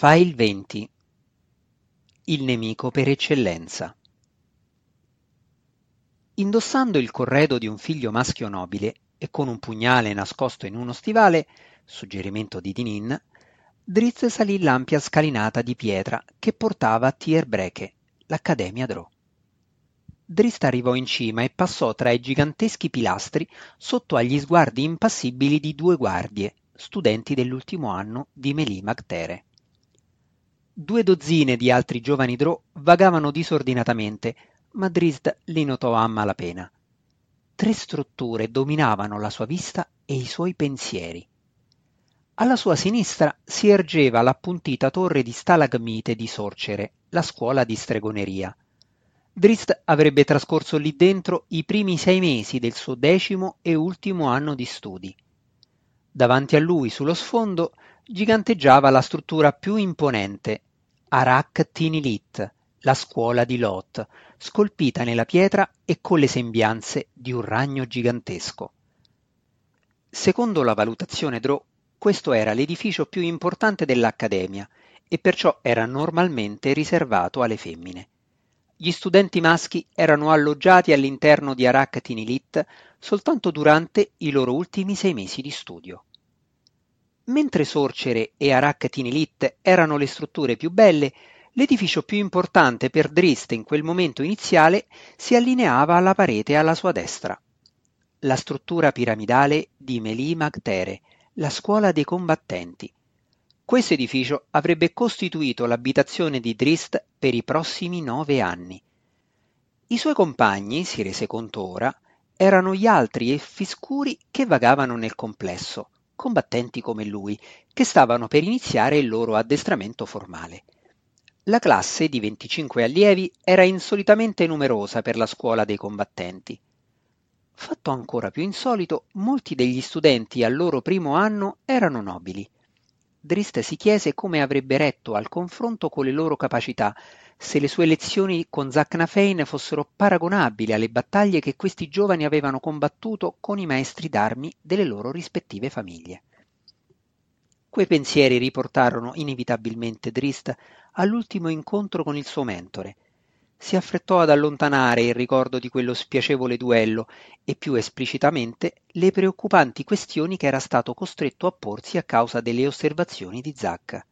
File 20 Il nemico per eccellenza Indossando il corredo di un figlio maschio nobile e con un pugnale nascosto in uno stivale, suggerimento di Dinin, Drizzt salì l'ampia scalinata di pietra che portava a Tierbreche, l'accademia Drò. Drizzt arrivò in cima e passò tra i giganteschi pilastri sotto agli sguardi impassibili di due guardie, studenti dell'ultimo anno di Melì Magtere. Due dozzine di altri giovani Drò vagavano disordinatamente, ma Drizzt li notò a malapena. Tre strutture dominavano la sua vista e i suoi pensieri. Alla sua sinistra si ergeva l'appuntita torre di stalagmite di Sorcere, la scuola di stregoneria. Drizzt avrebbe trascorso lì dentro i primi sei mesi del suo decimo e ultimo anno di studi. Davanti a lui, sullo sfondo, giganteggiava la struttura più imponente, Arak Tinilit, la scuola di Lot, scolpita nella pietra e con le sembianze di un ragno gigantesco. Secondo la valutazione Drò, questo era l'edificio più importante dell'Accademia e perciò era normalmente riservato alle femmine. Gli studenti maschi erano alloggiati all'interno di Arak Tinilit soltanto durante i loro ultimi sei mesi di studio. Mentre Sorcere e Arak Tinilit erano le strutture più belle, l'edificio più importante per Drist in quel momento iniziale si allineava alla parete alla sua destra. La struttura piramidale di Melì Magtere, la scuola dei combattenti, questo edificio avrebbe costituito l'abitazione di Drist per i prossimi nove anni. I suoi compagni, si rese conto ora, erano gli altri effi scuri che vagavano nel complesso, combattenti come lui, che stavano per iniziare il loro addestramento formale. La classe di 25 allievi era insolitamente numerosa per la scuola dei combattenti. Fatto ancora più insolito, molti degli studenti al loro primo anno erano nobili. Drist si chiese come avrebbe retto al confronto con le loro capacità, se le sue lezioni con Zacnafein fossero paragonabili alle battaglie che questi giovani avevano combattuto con i maestri d'armi delle loro rispettive famiglie. Quei pensieri riportarono inevitabilmente Drist all'ultimo incontro con il suo mentore, si affrettò ad allontanare il ricordo di quello spiacevole duello e più esplicitamente le preoccupanti questioni che era stato costretto a porsi a causa delle osservazioni di Zacca.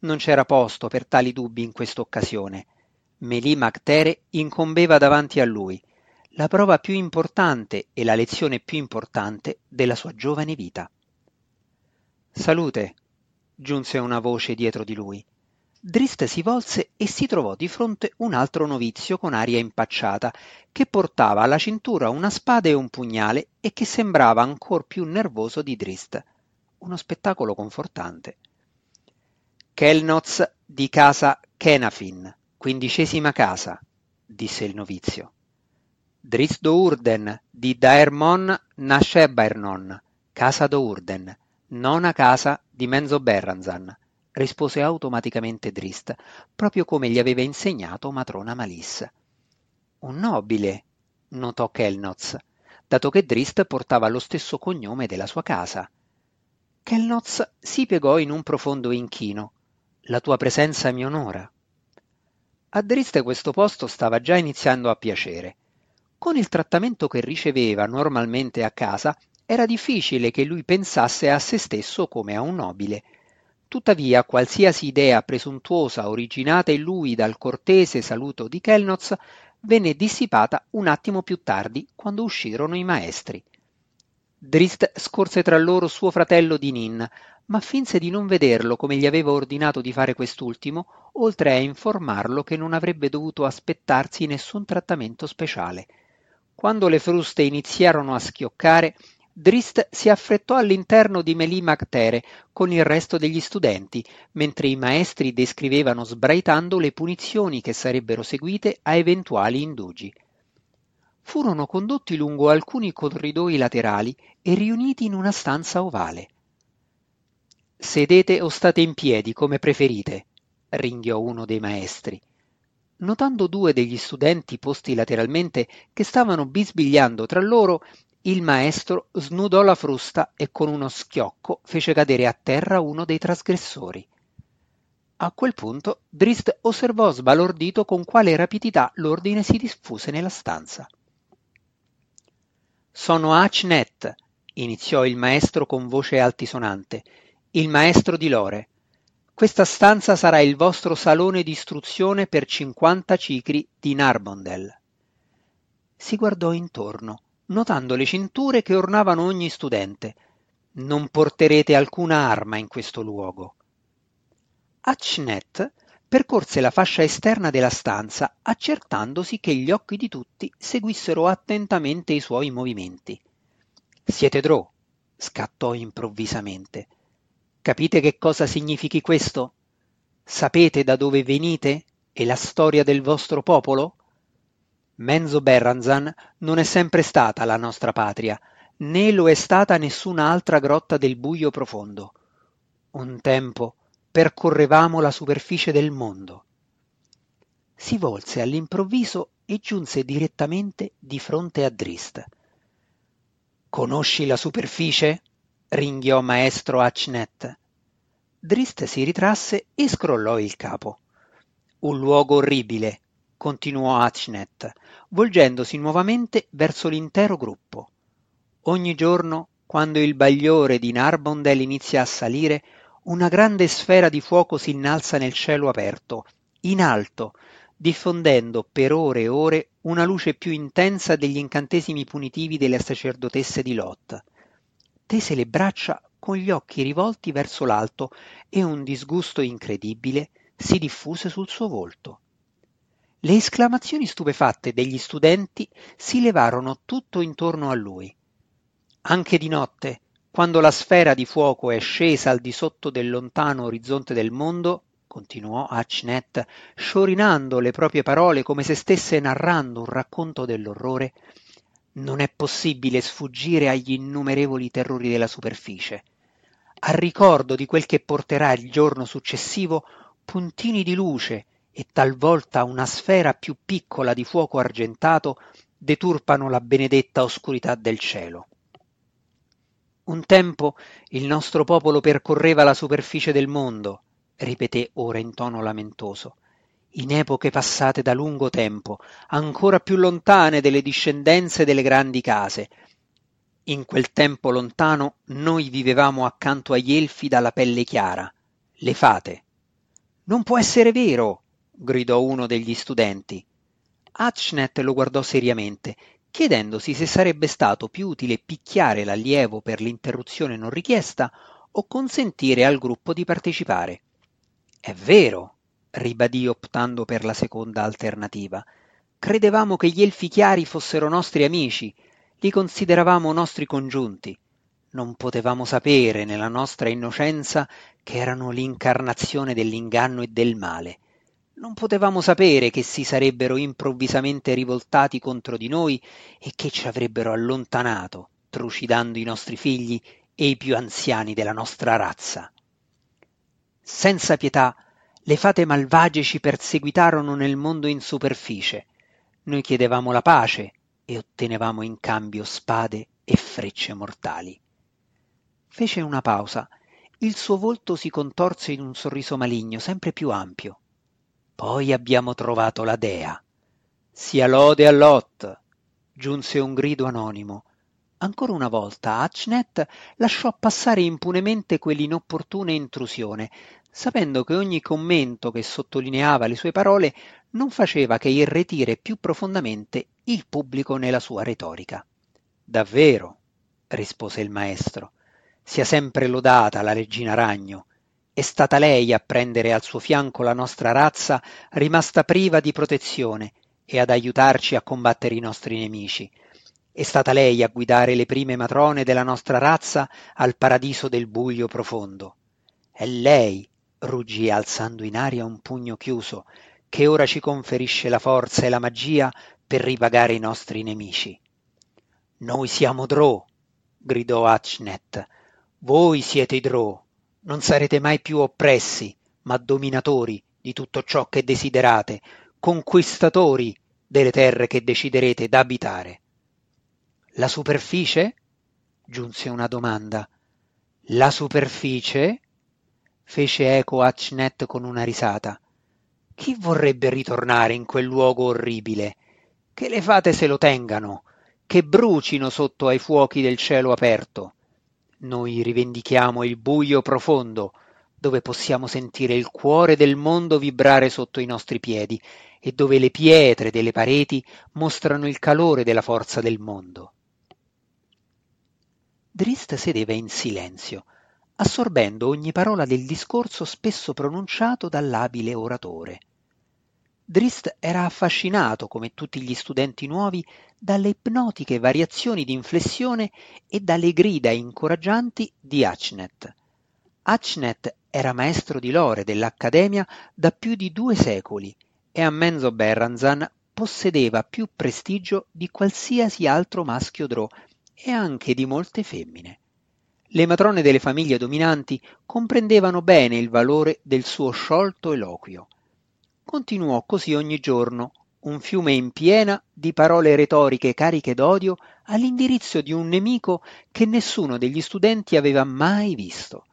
Non c'era posto per tali dubbi in quest'occasione. Melì Mactere incombeva davanti a lui, la prova più importante e la lezione più importante della sua giovane vita. Salute, giunse una voce dietro di lui. Drist si volse e si trovò di fronte un altro novizio con aria impacciata, che portava alla cintura una spada e un pugnale e che sembrava ancor più nervoso di Drist. Uno spettacolo confortante. Kelnoz di casa Kenafin, quindicesima casa, disse il novizio. Drist do Urden di Daermon Nashebairnon, casa do Urden, nona casa di Menzo Berranzan rispose automaticamente Drist, proprio come gli aveva insegnato matrona Malis. Un nobile, notò Kelnoz, dato che Drist portava lo stesso cognome della sua casa. Kelnoz si piegò in un profondo inchino. La tua presenza mi onora. A Drist questo posto stava già iniziando a piacere. Con il trattamento che riceveva normalmente a casa, era difficile che lui pensasse a se stesso come a un nobile. Tuttavia qualsiasi idea presuntuosa originata in lui dal cortese saluto di Kelnoz venne dissipata un attimo più tardi, quando uscirono i maestri. Drist scorse tra loro suo fratello Dinin, ma finse di non vederlo come gli aveva ordinato di fare quest'ultimo, oltre a informarlo che non avrebbe dovuto aspettarsi nessun trattamento speciale. Quando le fruste iniziarono a schioccare, Drist si affrettò all'interno di Melì Mactere con il resto degli studenti, mentre i maestri descrivevano sbraitando le punizioni che sarebbero seguite a eventuali indugi. Furono condotti lungo alcuni corridoi laterali e riuniti in una stanza ovale. Sedete o state in piedi come preferite, ringhiò uno dei maestri. Notando due degli studenti posti lateralmente che stavano bisbigliando tra loro, il maestro snudò la frusta e con uno schiocco fece cadere a terra uno dei trasgressori. A quel punto Drist osservò sbalordito con quale rapidità l'ordine si diffuse nella stanza. Sono Achnet, iniziò il maestro con voce altisonante, il maestro di Lore. Questa stanza sarà il vostro salone di istruzione per cinquanta cicri di Narbondel. Si guardò intorno, notando le cinture che ornavano ogni studente. Non porterete alcuna arma in questo luogo. Achnet percorse la fascia esterna della stanza, accertandosi che gli occhi di tutti seguissero attentamente i suoi movimenti. Siete Drò, scattò improvvisamente. Capite che cosa significhi questo? Sapete da dove venite e la storia del vostro popolo? Menzo Berranzan non è sempre stata la nostra patria, né lo è stata nessun'altra grotta del buio profondo. Un tempo percorrevamo la superficie del mondo. Si volse all'improvviso e giunse direttamente di fronte a Drist. Conosci la superficie? ringhiò maestro Achnet. Drist si ritrasse e scrollò il capo. Un luogo orribile, continuò Achnet, volgendosi nuovamente verso l'intero gruppo. Ogni giorno, quando il bagliore di Narbondel inizia a salire, una grande sfera di fuoco si innalza nel cielo aperto, in alto, diffondendo per ore e ore una luce più intensa degli incantesimi punitivi delle sacerdotesse di Lot. Tese le braccia con gli occhi rivolti verso l'alto e un disgusto incredibile si diffuse sul suo volto. Le esclamazioni stupefatte degli studenti si levarono tutto intorno a lui. Anche di notte, quando la sfera di fuoco è scesa al di sotto del lontano orizzonte del mondo, continuò Achnet, sciorinando le proprie parole come se stesse narrando un racconto dell'orrore, non è possibile sfuggire agli innumerevoli terrori della superficie. Al ricordo di quel che porterà il giorno successivo, puntini di luce e talvolta una sfera più piccola di fuoco argentato deturpano la benedetta oscurità del cielo. Un tempo il nostro popolo percorreva la superficie del mondo, ripeté ora in tono lamentoso, in epoche passate da lungo tempo, ancora più lontane delle discendenze delle grandi case. In quel tempo lontano noi vivevamo accanto agli elfi dalla pelle chiara, le fate. Non può essere vero, gridò uno degli studenti. Achnet lo guardò seriamente chiedendosi se sarebbe stato più utile picchiare l'allievo per l'interruzione non richiesta o consentire al gruppo di partecipare. È vero, ribadì optando per la seconda alternativa. Credevamo che gli elfi chiari fossero nostri amici, li consideravamo nostri congiunti. Non potevamo sapere nella nostra innocenza che erano l'incarnazione dell'inganno e del male. Non potevamo sapere che si sarebbero improvvisamente rivoltati contro di noi e che ci avrebbero allontanato, trucidando i nostri figli e i più anziani della nostra razza. Senza pietà, le fate malvagie ci perseguitarono nel mondo in superficie. Noi chiedevamo la pace e ottenevamo in cambio spade e frecce mortali. Fece una pausa. Il suo volto si contorse in un sorriso maligno, sempre più ampio. Poi abbiamo trovato la dea. Sia lode a Lot! giunse un grido anonimo. Ancora una volta Achnet lasciò passare impunemente quell'inopportuna intrusione, sapendo che ogni commento che sottolineava le sue parole non faceva che irretire più profondamente il pubblico nella sua retorica. Davvero, rispose il maestro, sia sempre lodata la regina ragno, è stata lei a prendere al suo fianco la nostra razza rimasta priva di protezione e ad aiutarci a combattere i nostri nemici. È stata lei a guidare le prime matrone della nostra razza al paradiso del buio profondo. È lei, ruggì alzando in aria un pugno chiuso, che ora ci conferisce la forza e la magia per ripagare i nostri nemici. Noi siamo Drò, gridò Achnet. Voi siete i Drò, non sarete mai più oppressi, ma dominatori di tutto ciò che desiderate, conquistatori delle terre che deciderete d'abitare. La superficie? giunse una domanda. La superficie? fece eco Hachnet con una risata. Chi vorrebbe ritornare in quel luogo orribile? Che le fate se lo tengano, che brucino sotto ai fuochi del cielo aperto. Noi rivendichiamo il buio profondo, dove possiamo sentire il cuore del mondo vibrare sotto i nostri piedi e dove le pietre delle pareti mostrano il calore della forza del mondo. Drist sedeva in silenzio, assorbendo ogni parola del discorso spesso pronunciato dall'abile oratore. Drist era affascinato, come tutti gli studenti nuovi, dalle ipnotiche variazioni di inflessione e dalle grida incoraggianti di Hachnet. Hachnet era maestro di lore dell'Accademia da più di due secoli e a Menzo Berranzan possedeva più prestigio di qualsiasi altro maschio drò e anche di molte femmine. Le matrone delle famiglie dominanti comprendevano bene il valore del suo sciolto eloquio continuò così ogni giorno, un fiume in piena di parole retoriche cariche d'odio all'indirizzo di un nemico che nessuno degli studenti aveva mai visto.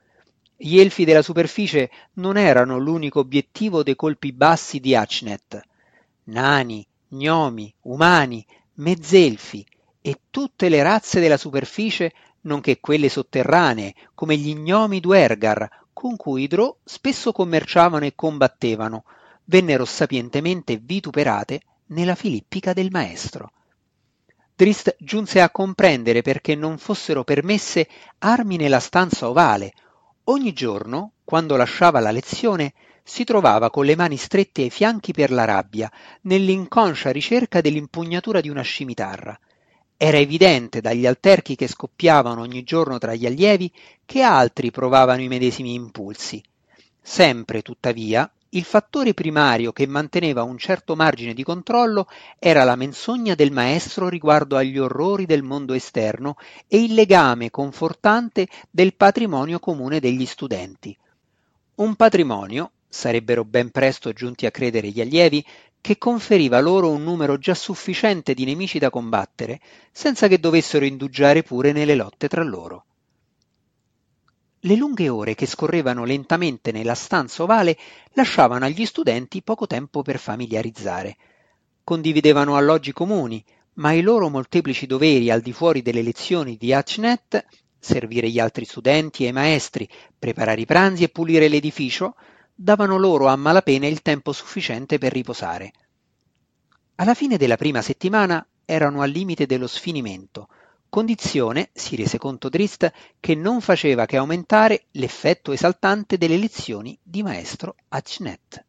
Gli elfi della superficie non erano l'unico obiettivo dei colpi bassi di Hachnet. Nani, gnomi, umani, mezzelfi e tutte le razze della superficie, nonché quelle sotterranee, come gli gnomi Duergar, con cui i Drò spesso commerciavano e combattevano, vennero sapientemente vituperate nella filippica del maestro. Drist giunse a comprendere perché non fossero permesse armi nella stanza ovale. Ogni giorno, quando lasciava la lezione, si trovava con le mani strette ai fianchi per la rabbia, nell'inconscia ricerca dell'impugnatura di una scimitarra. Era evidente dagli alterchi che scoppiavano ogni giorno tra gli allievi che altri provavano i medesimi impulsi. Sempre, tuttavia, il fattore primario che manteneva un certo margine di controllo era la menzogna del maestro riguardo agli orrori del mondo esterno e il legame confortante del patrimonio comune degli studenti. Un patrimonio, sarebbero ben presto giunti a credere gli allievi, che conferiva loro un numero già sufficiente di nemici da combattere, senza che dovessero indugiare pure nelle lotte tra loro. Le lunghe ore che scorrevano lentamente nella stanza ovale lasciavano agli studenti poco tempo per familiarizzare. Condividevano alloggi comuni, ma i loro molteplici doveri al di fuori delle lezioni di Hachnet, servire gli altri studenti e i maestri, preparare i pranzi e pulire l'edificio, davano loro a malapena il tempo sufficiente per riposare. Alla fine della prima settimana erano al limite dello sfinimento, condizione, si rese conto Drist, che non faceva che aumentare l'effetto esaltante delle lezioni di maestro Hachnet.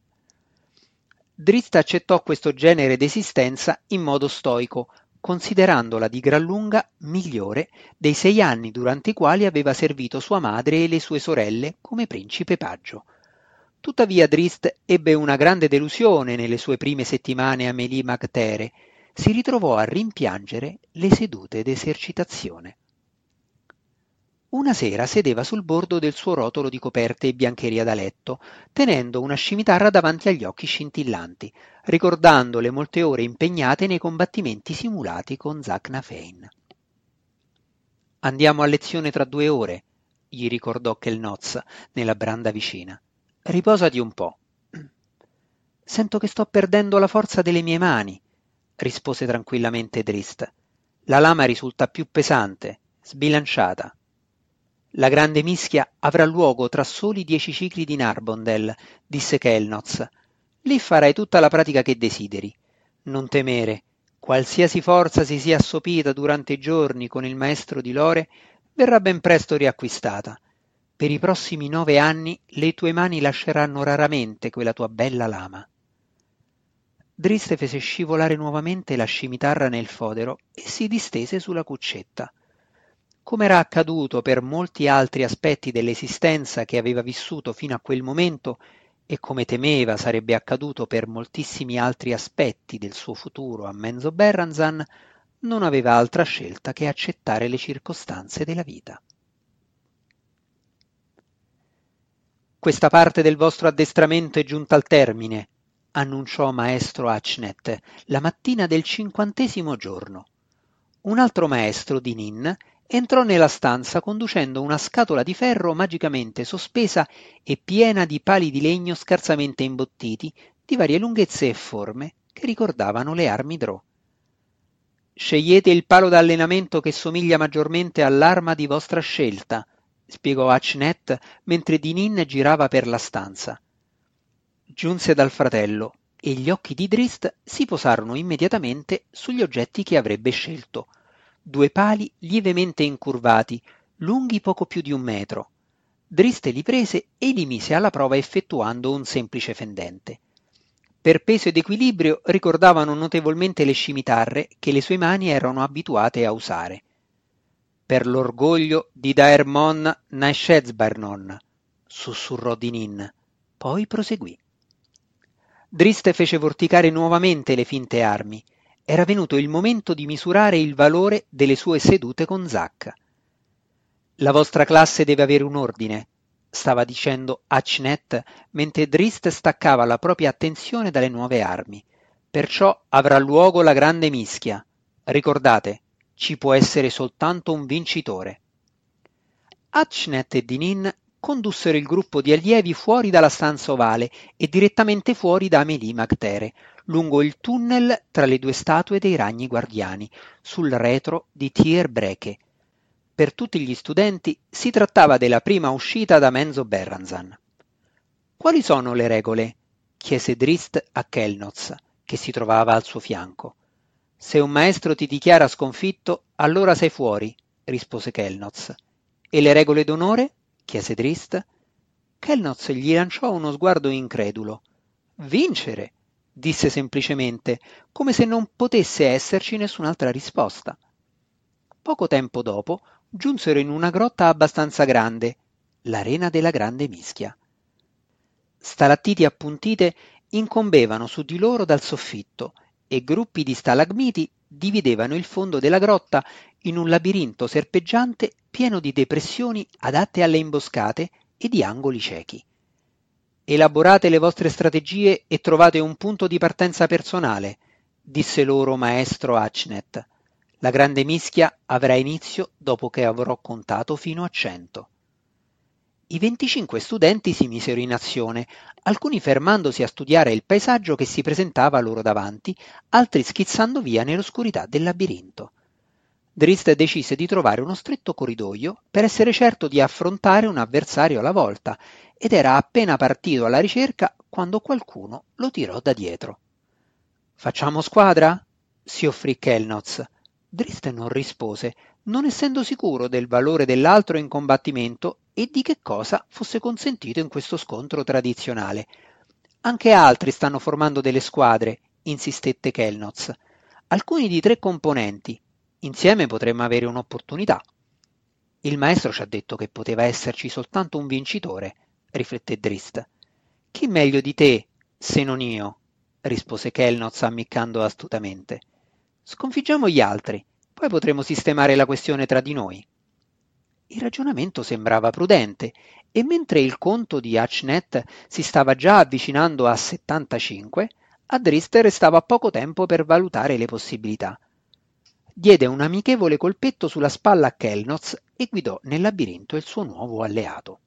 Drist accettò questo genere d'esistenza in modo stoico, considerandola di gran lunga migliore dei sei anni durante i quali aveva servito sua madre e le sue sorelle come principe paggio. Tuttavia Drist ebbe una grande delusione nelle sue prime settimane a Melie Magtere, si ritrovò a rimpiangere le sedute d'esercitazione. Una sera sedeva sul bordo del suo rotolo di coperte e biancheria da letto, tenendo una scimitarra davanti agli occhi scintillanti, ricordando le molte ore impegnate nei combattimenti simulati con Zacna Fein. Andiamo a lezione tra due ore, gli ricordò Kelnoz nella branda vicina. Riposati un po'. Sento che sto perdendo la forza delle mie mani, rispose tranquillamente Drist. La lama risulta più pesante, sbilanciata. La grande mischia avrà luogo tra soli dieci cicli di Narbondel, disse Kelnoz. Lì farai tutta la pratica che desideri. Non temere, qualsiasi forza si sia assopita durante i giorni con il maestro di Lore verrà ben presto riacquistata. Per i prossimi nove anni le tue mani lasceranno raramente quella tua bella lama. Driste fece scivolare nuovamente la scimitarra nel fodero e si distese sulla cuccetta. Come era accaduto per molti altri aspetti dell'esistenza che aveva vissuto fino a quel momento, e come temeva sarebbe accaduto per moltissimi altri aspetti del suo futuro a Menzo Berranzan, non aveva altra scelta che accettare le circostanze della vita. Questa parte del vostro addestramento è giunta al termine, annunciò maestro Hachnet la mattina del cinquantesimo giorno. Un altro maestro di Nin entrò nella stanza conducendo una scatola di ferro magicamente sospesa e piena di pali di legno scarsamente imbottiti di varie lunghezze e forme che ricordavano le armi Drò. Scegliete il palo d'allenamento che somiglia maggiormente all'arma di vostra scelta, spiegò Hachnet mentre Dinin girava per la stanza. Giunse dal fratello e gli occhi di Drist si posarono immediatamente sugli oggetti che avrebbe scelto. Due pali lievemente incurvati, lunghi poco più di un metro. Drist li prese e li mise alla prova effettuando un semplice fendente. Per peso ed equilibrio ricordavano notevolmente le scimitarre che le sue mani erano abituate a usare. Per l'orgoglio di Daermon Naeshezbarnon, sussurrò Dinin, poi proseguì. Drist fece vorticare nuovamente le finte armi. Era venuto il momento di misurare il valore delle sue sedute con Zack. La vostra classe deve avere un ordine, stava dicendo Hachnet mentre Drist staccava la propria attenzione dalle nuove armi. Perciò avrà luogo la grande mischia. Ricordate, ci può essere soltanto un vincitore. Hachnet e Dinin condussero il gruppo di allievi fuori dalla stanza ovale e direttamente fuori da Amélie Mactere, lungo il tunnel tra le due statue dei ragni guardiani, sul retro di Thier Breche. Per tutti gli studenti si trattava della prima uscita da Menzo Berranzan. Quali sono le regole? chiese Drist a Kelnoz, che si trovava al suo fianco. Se un maestro ti dichiara sconfitto, allora sei fuori, rispose Kelnoz. E le regole d'onore? Chiese Drist. Kelnoz gli lanciò uno sguardo incredulo. Vincere, disse semplicemente, come se non potesse esserci nessun'altra risposta. Poco tempo dopo giunsero in una grotta abbastanza grande, l'arena della grande mischia. Stalattiti appuntite incombevano su di loro dal soffitto e gruppi di stalagmiti dividevano il fondo della grotta in un labirinto serpeggiante pieno di depressioni adatte alle imboscate e di angoli ciechi. Elaborate le vostre strategie e trovate un punto di partenza personale, disse loro maestro Hachnet. La grande mischia avrà inizio dopo che avrò contato fino a cento. I 25 studenti si misero in azione, alcuni fermandosi a studiare il paesaggio che si presentava loro davanti, altri schizzando via nell'oscurità del labirinto. Drist decise di trovare uno stretto corridoio per essere certo di affrontare un avversario alla volta ed era appena partito alla ricerca quando qualcuno lo tirò da dietro. Facciamo squadra? si offrì Kelnoz. Drist non rispose, non essendo sicuro del valore dell'altro in combattimento e di che cosa fosse consentito in questo scontro tradizionale. Anche altri stanno formando delle squadre, insistette Kelnoz. Alcuni di tre componenti. Insieme potremmo avere un'opportunità. Il maestro ci ha detto che poteva esserci soltanto un vincitore, rifletté Drist. Chi meglio di te, se non io? rispose Kelnoz ammiccando astutamente. Sconfiggiamo gli altri, poi potremo sistemare la questione tra di noi. Il ragionamento sembrava prudente e mentre il conto di Hachnet si stava già avvicinando a 75, a Drist restava poco tempo per valutare le possibilità. Diede un amichevole colpetto sulla spalla a Kelnoz e guidò nel labirinto il suo nuovo alleato.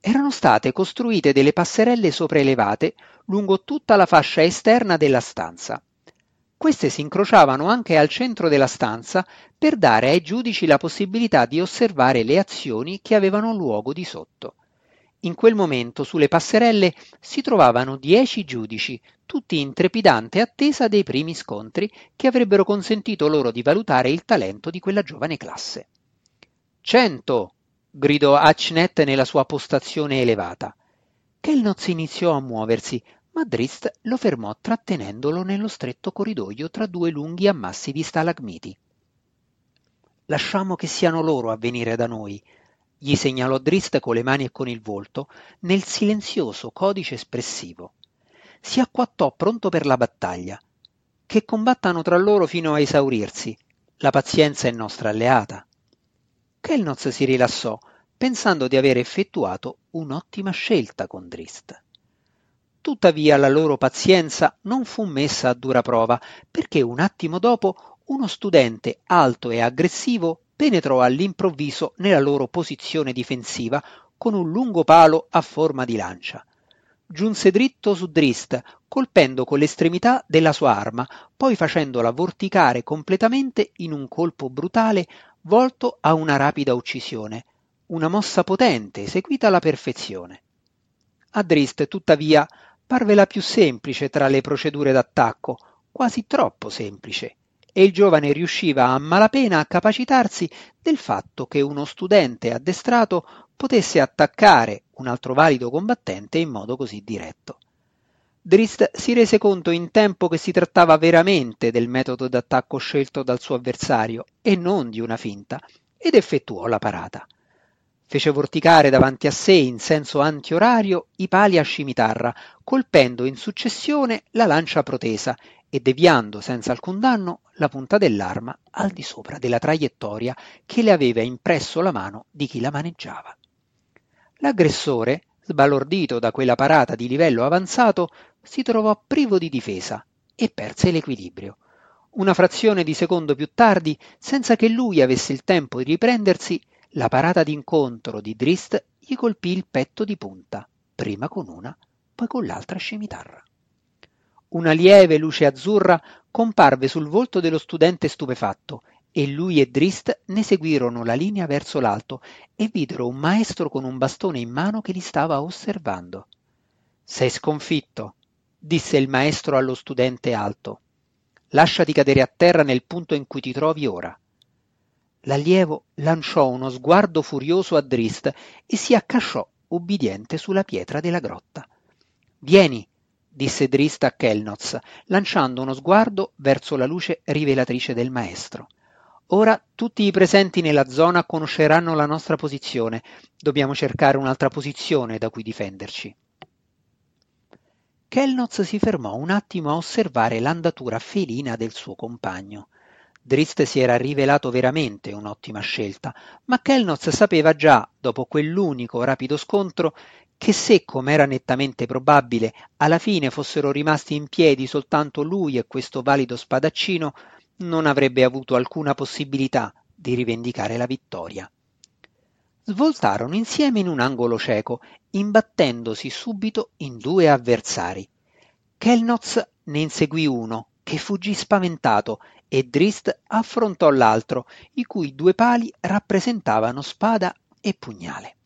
Erano state costruite delle passerelle sopraelevate lungo tutta la fascia esterna della stanza. Queste si incrociavano anche al centro della stanza per dare ai giudici la possibilità di osservare le azioni che avevano luogo di sotto. In quel momento sulle passerelle si trovavano dieci giudici, tutti in trepidante attesa dei primi scontri che avrebbero consentito loro di valutare il talento di quella giovane classe. Cento! gridò Hachnet nella sua postazione elevata. Kelnoz iniziò a muoversi, ma Drist lo fermò trattenendolo nello stretto corridoio tra due lunghi ammassi di stalagmiti. Lasciamo che siano loro a venire da noi, gli segnalò Drist con le mani e con il volto, nel silenzioso codice espressivo. Si acquattò pronto per la battaglia. Che combattano tra loro fino a esaurirsi. La pazienza è nostra alleata. Kelnoz si rilassò, pensando di aver effettuato un'ottima scelta con Drist. Tuttavia la loro pazienza non fu messa a dura prova, perché un attimo dopo uno studente alto e aggressivo penetrò all'improvviso nella loro posizione difensiva con un lungo palo a forma di lancia. Giunse dritto su Drist, colpendo con l'estremità della sua arma, poi facendola vorticare completamente in un colpo brutale volto a una rapida uccisione, una mossa potente eseguita alla perfezione. A Drist, tuttavia, parve la più semplice tra le procedure d'attacco, quasi troppo semplice, e il giovane riusciva a malapena a capacitarsi del fatto che uno studente addestrato potesse attaccare un altro valido combattente in modo così diretto. Drist si rese conto in tempo che si trattava veramente del metodo d'attacco scelto dal suo avversario e non di una finta, ed effettuò la parata. Fece vorticare davanti a sé in senso antiorario i pali a scimitarra, colpendo in successione la lancia protesa e deviando senza alcun danno la punta dell'arma al di sopra della traiettoria che le aveva impresso la mano di chi la maneggiava. L'aggressore, sbalordito da quella parata di livello avanzato, si trovò privo di difesa e perse l'equilibrio. Una frazione di secondo più tardi, senza che lui avesse il tempo di riprendersi, la parata d'incontro di Drist gli colpì il petto di punta, prima con una, poi con l'altra scimitarra. Una lieve luce azzurra comparve sul volto dello studente stupefatto e lui e Drist ne seguirono la linea verso l'alto e videro un maestro con un bastone in mano che li stava osservando. Sei sconfitto, disse il maestro allo studente alto. Lasciati cadere a terra nel punto in cui ti trovi ora. L'allievo lanciò uno sguardo furioso a Drist e si accasciò ubbidiente sulla pietra della grotta. Vieni, disse Drist a Kelnoz, lanciando uno sguardo verso la luce rivelatrice del maestro. Ora tutti i presenti nella zona conosceranno la nostra posizione. Dobbiamo cercare un'altra posizione da cui difenderci. Kelnoz si fermò un attimo a osservare l'andatura felina del suo compagno. Drist si era rivelato veramente un'ottima scelta, ma Kelnoz sapeva già, dopo quell'unico rapido scontro, che se, come era nettamente probabile, alla fine fossero rimasti in piedi soltanto lui e questo valido spadaccino, non avrebbe avuto alcuna possibilità di rivendicare la vittoria. Svoltarono insieme in un angolo cieco, imbattendosi subito in due avversari. Kelnoz ne inseguì uno, che fuggì spaventato, e Drist affrontò l'altro, i cui due pali rappresentavano spada e pugnale.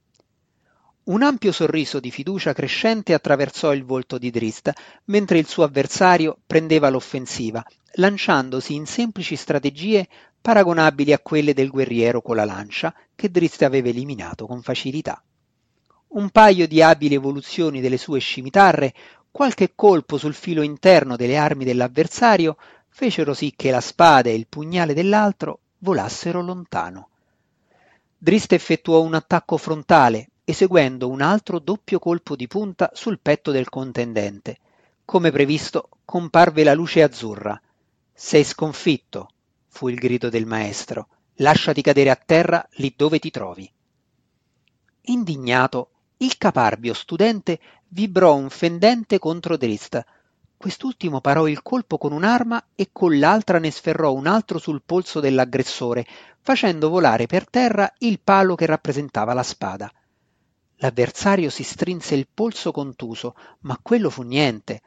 Un ampio sorriso di fiducia crescente attraversò il volto di Drist, mentre il suo avversario prendeva l'offensiva, lanciandosi in semplici strategie paragonabili a quelle del guerriero con la lancia, che Drist aveva eliminato con facilità. Un paio di abili evoluzioni delle sue scimitarre, qualche colpo sul filo interno delle armi dell'avversario, fecero sì che la spada e il pugnale dell'altro volassero lontano. Drist effettuò un attacco frontale, eseguendo un altro doppio colpo di punta sul petto del contendente. Come previsto, comparve la luce azzurra. Sei sconfitto, fu il grido del maestro. Lasciati cadere a terra lì dove ti trovi. Indignato, il caparbio studente vibrò un fendente contro Drist. Quest'ultimo parò il colpo con un'arma e con l'altra ne sferrò un altro sul polso dell'aggressore, facendo volare per terra il palo che rappresentava la spada. L'avversario si strinse il polso contuso, ma quello fu niente.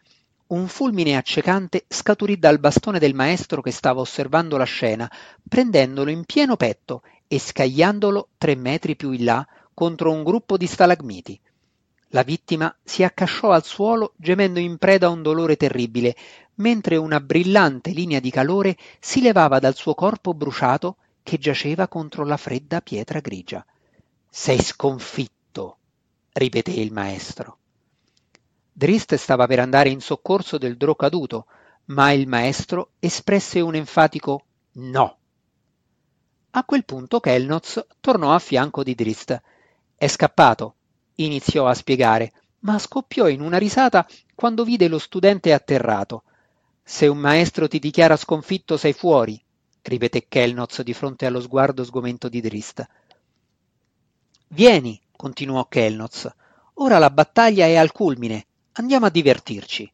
Un fulmine accecante scaturì dal bastone del maestro che stava osservando la scena, prendendolo in pieno petto e scagliandolo tre metri più in là contro un gruppo di stalagmiti. La vittima si accasciò al suolo gemendo in preda a un dolore terribile, mentre una brillante linea di calore si levava dal suo corpo bruciato che giaceva contro la fredda pietra grigia. Sei sconfitto ripeté il maestro. Drist stava per andare in soccorso del drò caduto, ma il maestro espresse un enfatico no. A quel punto Kelnoz tornò a fianco di Drist. È scappato, iniziò a spiegare, ma scoppiò in una risata quando vide lo studente atterrato. Se un maestro ti dichiara sconfitto sei fuori, ripeté Kelnoz di fronte allo sguardo sgomento di Drist. Vieni, continuò Kelnoz. Ora la battaglia è al culmine. Andiamo a divertirci.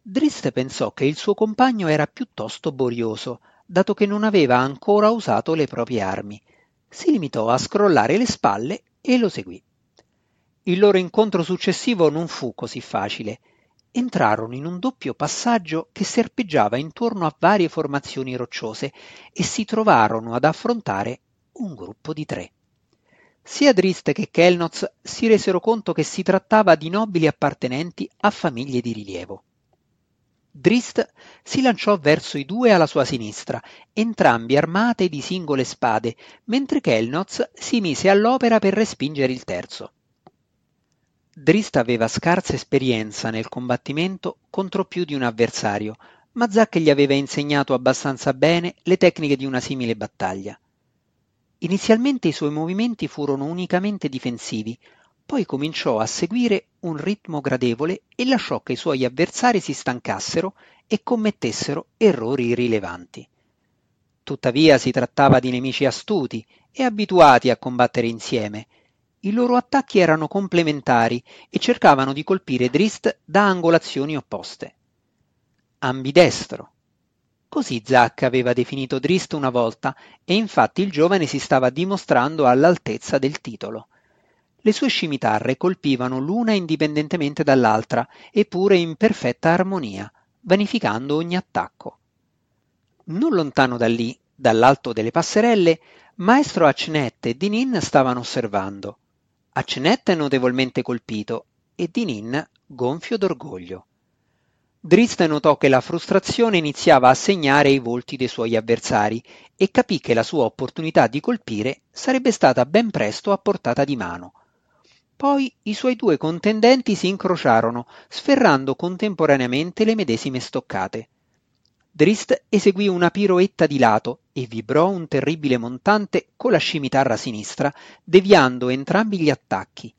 Drist pensò che il suo compagno era piuttosto borioso, dato che non aveva ancora usato le proprie armi. Si limitò a scrollare le spalle e lo seguì. Il loro incontro successivo non fu così facile. Entrarono in un doppio passaggio che serpeggiava intorno a varie formazioni rocciose e si trovarono ad affrontare un gruppo di tre. Sia Drist che Kelnoz si resero conto che si trattava di nobili appartenenti a famiglie di rilievo. Drist si lanciò verso i due alla sua sinistra, entrambi armate di singole spade, mentre Kelnoz si mise all'opera per respingere il terzo. Drist aveva scarsa esperienza nel combattimento contro più di un avversario, ma Zack gli aveva insegnato abbastanza bene le tecniche di una simile battaglia. Inizialmente i suoi movimenti furono unicamente difensivi, poi cominciò a seguire un ritmo gradevole e lasciò che i suoi avversari si stancassero e commettessero errori rilevanti. Tuttavia si trattava di nemici astuti e abituati a combattere insieme. I loro attacchi erano complementari e cercavano di colpire Drist da angolazioni opposte. Ambidestro. Così Zack aveva definito Drist una volta e infatti il giovane si stava dimostrando all'altezza del titolo. Le sue scimitarre colpivano l'una indipendentemente dall'altra, eppure in perfetta armonia, vanificando ogni attacco. Non lontano da lì, dall'alto delle passerelle, maestro Acnet e Dinin stavano osservando. Acnet notevolmente colpito e Dinin gonfio d'orgoglio. Drist notò che la frustrazione iniziava a segnare i volti dei suoi avversari e capì che la sua opportunità di colpire sarebbe stata ben presto a portata di mano. Poi i suoi due contendenti si incrociarono, sferrando contemporaneamente le medesime stoccate. Drist eseguì una piroetta di lato e vibrò un terribile montante con la scimitarra sinistra, deviando entrambi gli attacchi.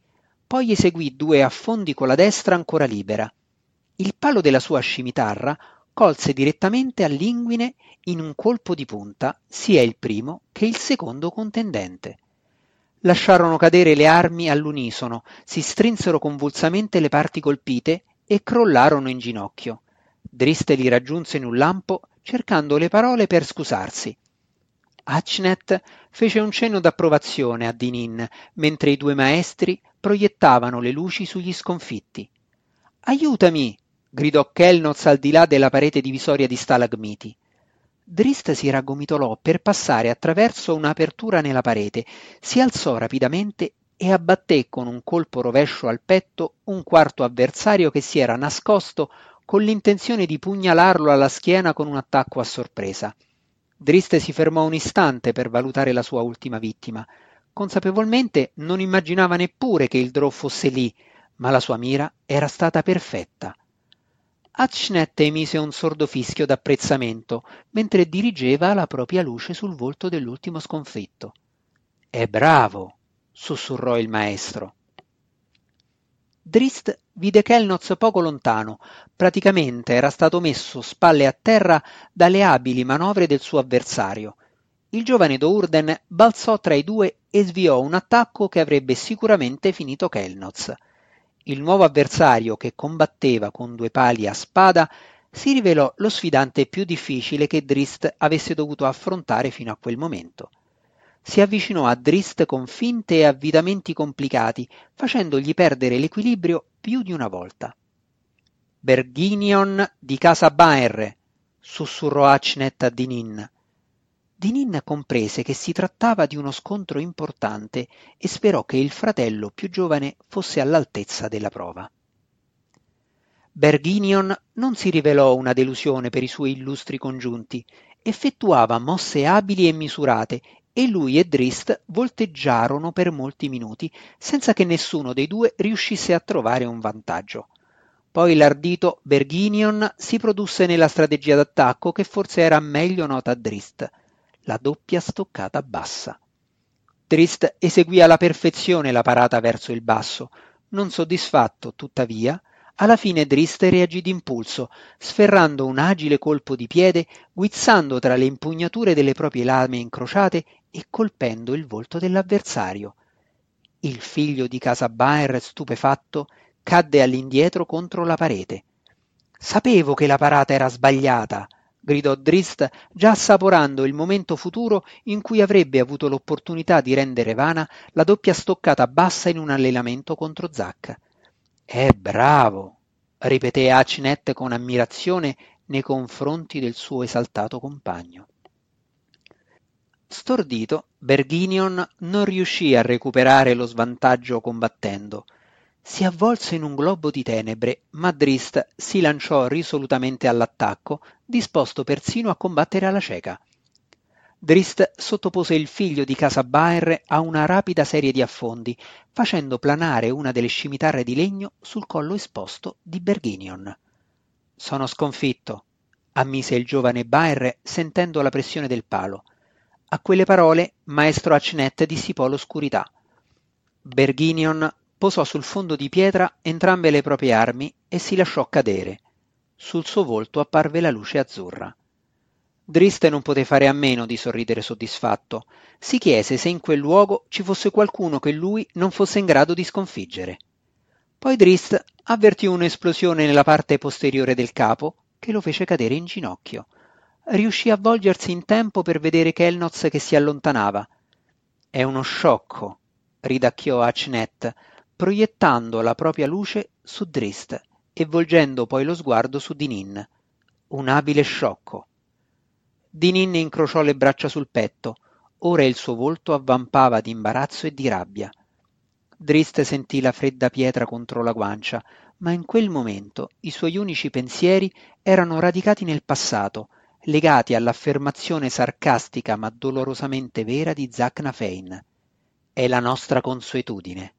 Poi eseguì due affondi con la destra ancora libera. Il palo della sua scimitarra colse direttamente all'inguine in un colpo di punta sia il primo che il secondo contendente. Lasciarono cadere le armi all'unisono, si strinsero convulsamente le parti colpite e crollarono in ginocchio. Driste li raggiunse in un lampo, cercando le parole per scusarsi. Hachnet fece un cenno d'approvazione a Dinin, mentre i due maestri proiettavano le luci sugli sconfitti. Aiutami! Gridò Kelnoz al di là della parete divisoria di stalagmiti. Drist si raggomitolò per passare attraverso un'apertura nella parete, si alzò rapidamente e abbatté con un colpo rovescio al petto un quarto avversario che si era nascosto con l'intenzione di pugnalarlo alla schiena con un attacco a sorpresa. Drist si fermò un istante per valutare la sua ultima vittima. Consapevolmente non immaginava neppure che il Drò fosse lì, ma la sua mira era stata perfetta. Hatchnet emise un sordo fischio d'apprezzamento mentre dirigeva la propria luce sul volto dell'ultimo sconfitto. È bravo, sussurrò il maestro. Drist vide Kelnoz poco lontano, praticamente era stato messo spalle a terra dalle abili manovre del suo avversario. Il giovane Dourden balzò tra i due e sviò un attacco che avrebbe sicuramente finito Kelnoz. Il nuovo avversario, che combatteva con due pali a spada, si rivelò lo sfidante più difficile che Drist avesse dovuto affrontare fino a quel momento. Si avvicinò a Drist con finte e avvitamenti complicati, facendogli perdere l'equilibrio più di una volta. Berghinion di casa Baer, sussurrò Acnet a Dinin. Dinin comprese che si trattava di uno scontro importante e sperò che il fratello più giovane fosse all'altezza della prova. Berghinion non si rivelò una delusione per i suoi illustri congiunti, effettuava mosse abili e misurate e lui e Drist volteggiarono per molti minuti senza che nessuno dei due riuscisse a trovare un vantaggio. Poi l'ardito Berghinion si produsse nella strategia d'attacco che forse era meglio nota a Drist la doppia stoccata bassa. Trist eseguì alla perfezione la parata verso il basso. Non soddisfatto, tuttavia, alla fine Drist reagì d'impulso, sferrando un agile colpo di piede, guizzando tra le impugnature delle proprie lame incrociate e colpendo il volto dell'avversario. Il figlio di casa Baer, stupefatto, cadde all'indietro contro la parete. Sapevo che la parata era sbagliata, gridò Drist, già assaporando il momento futuro in cui avrebbe avuto l'opportunità di rendere vana la doppia stoccata bassa in un allenamento contro Zack. È bravo, ripeté Hachnet con ammirazione nei confronti del suo esaltato compagno. Stordito, Berghinion non riuscì a recuperare lo svantaggio combattendo. Si avvolse in un globo di tenebre, ma Drist si lanciò risolutamente all'attacco, disposto persino a combattere alla cieca. Drist sottopose il figlio di casa Baer a una rapida serie di affondi, facendo planare una delle scimitarre di legno sul collo esposto di Berghinion. Sono sconfitto, ammise il giovane Baer sentendo la pressione del palo. A quelle parole maestro Acnet dissipò l'oscurità. Berghinion posò sul fondo di pietra entrambe le proprie armi e si lasciò cadere. Sul suo volto apparve la luce azzurra. Drist non poté fare a meno di sorridere soddisfatto. Si chiese se in quel luogo ci fosse qualcuno che lui non fosse in grado di sconfiggere. Poi Drist avvertì un'esplosione nella parte posteriore del capo che lo fece cadere in ginocchio. Riuscì a volgersi in tempo per vedere Kelnoz che si allontanava. È uno sciocco, ridacchiò Acnet, proiettando la propria luce su Drist e volgendo poi lo sguardo su Dinin. Un abile sciocco. Dinin incrociò le braccia sul petto. Ora il suo volto avvampava di imbarazzo e di rabbia. Drist sentì la fredda pietra contro la guancia, ma in quel momento i suoi unici pensieri erano radicati nel passato, legati all'affermazione sarcastica ma dolorosamente vera di Zacna Fein. È la nostra consuetudine.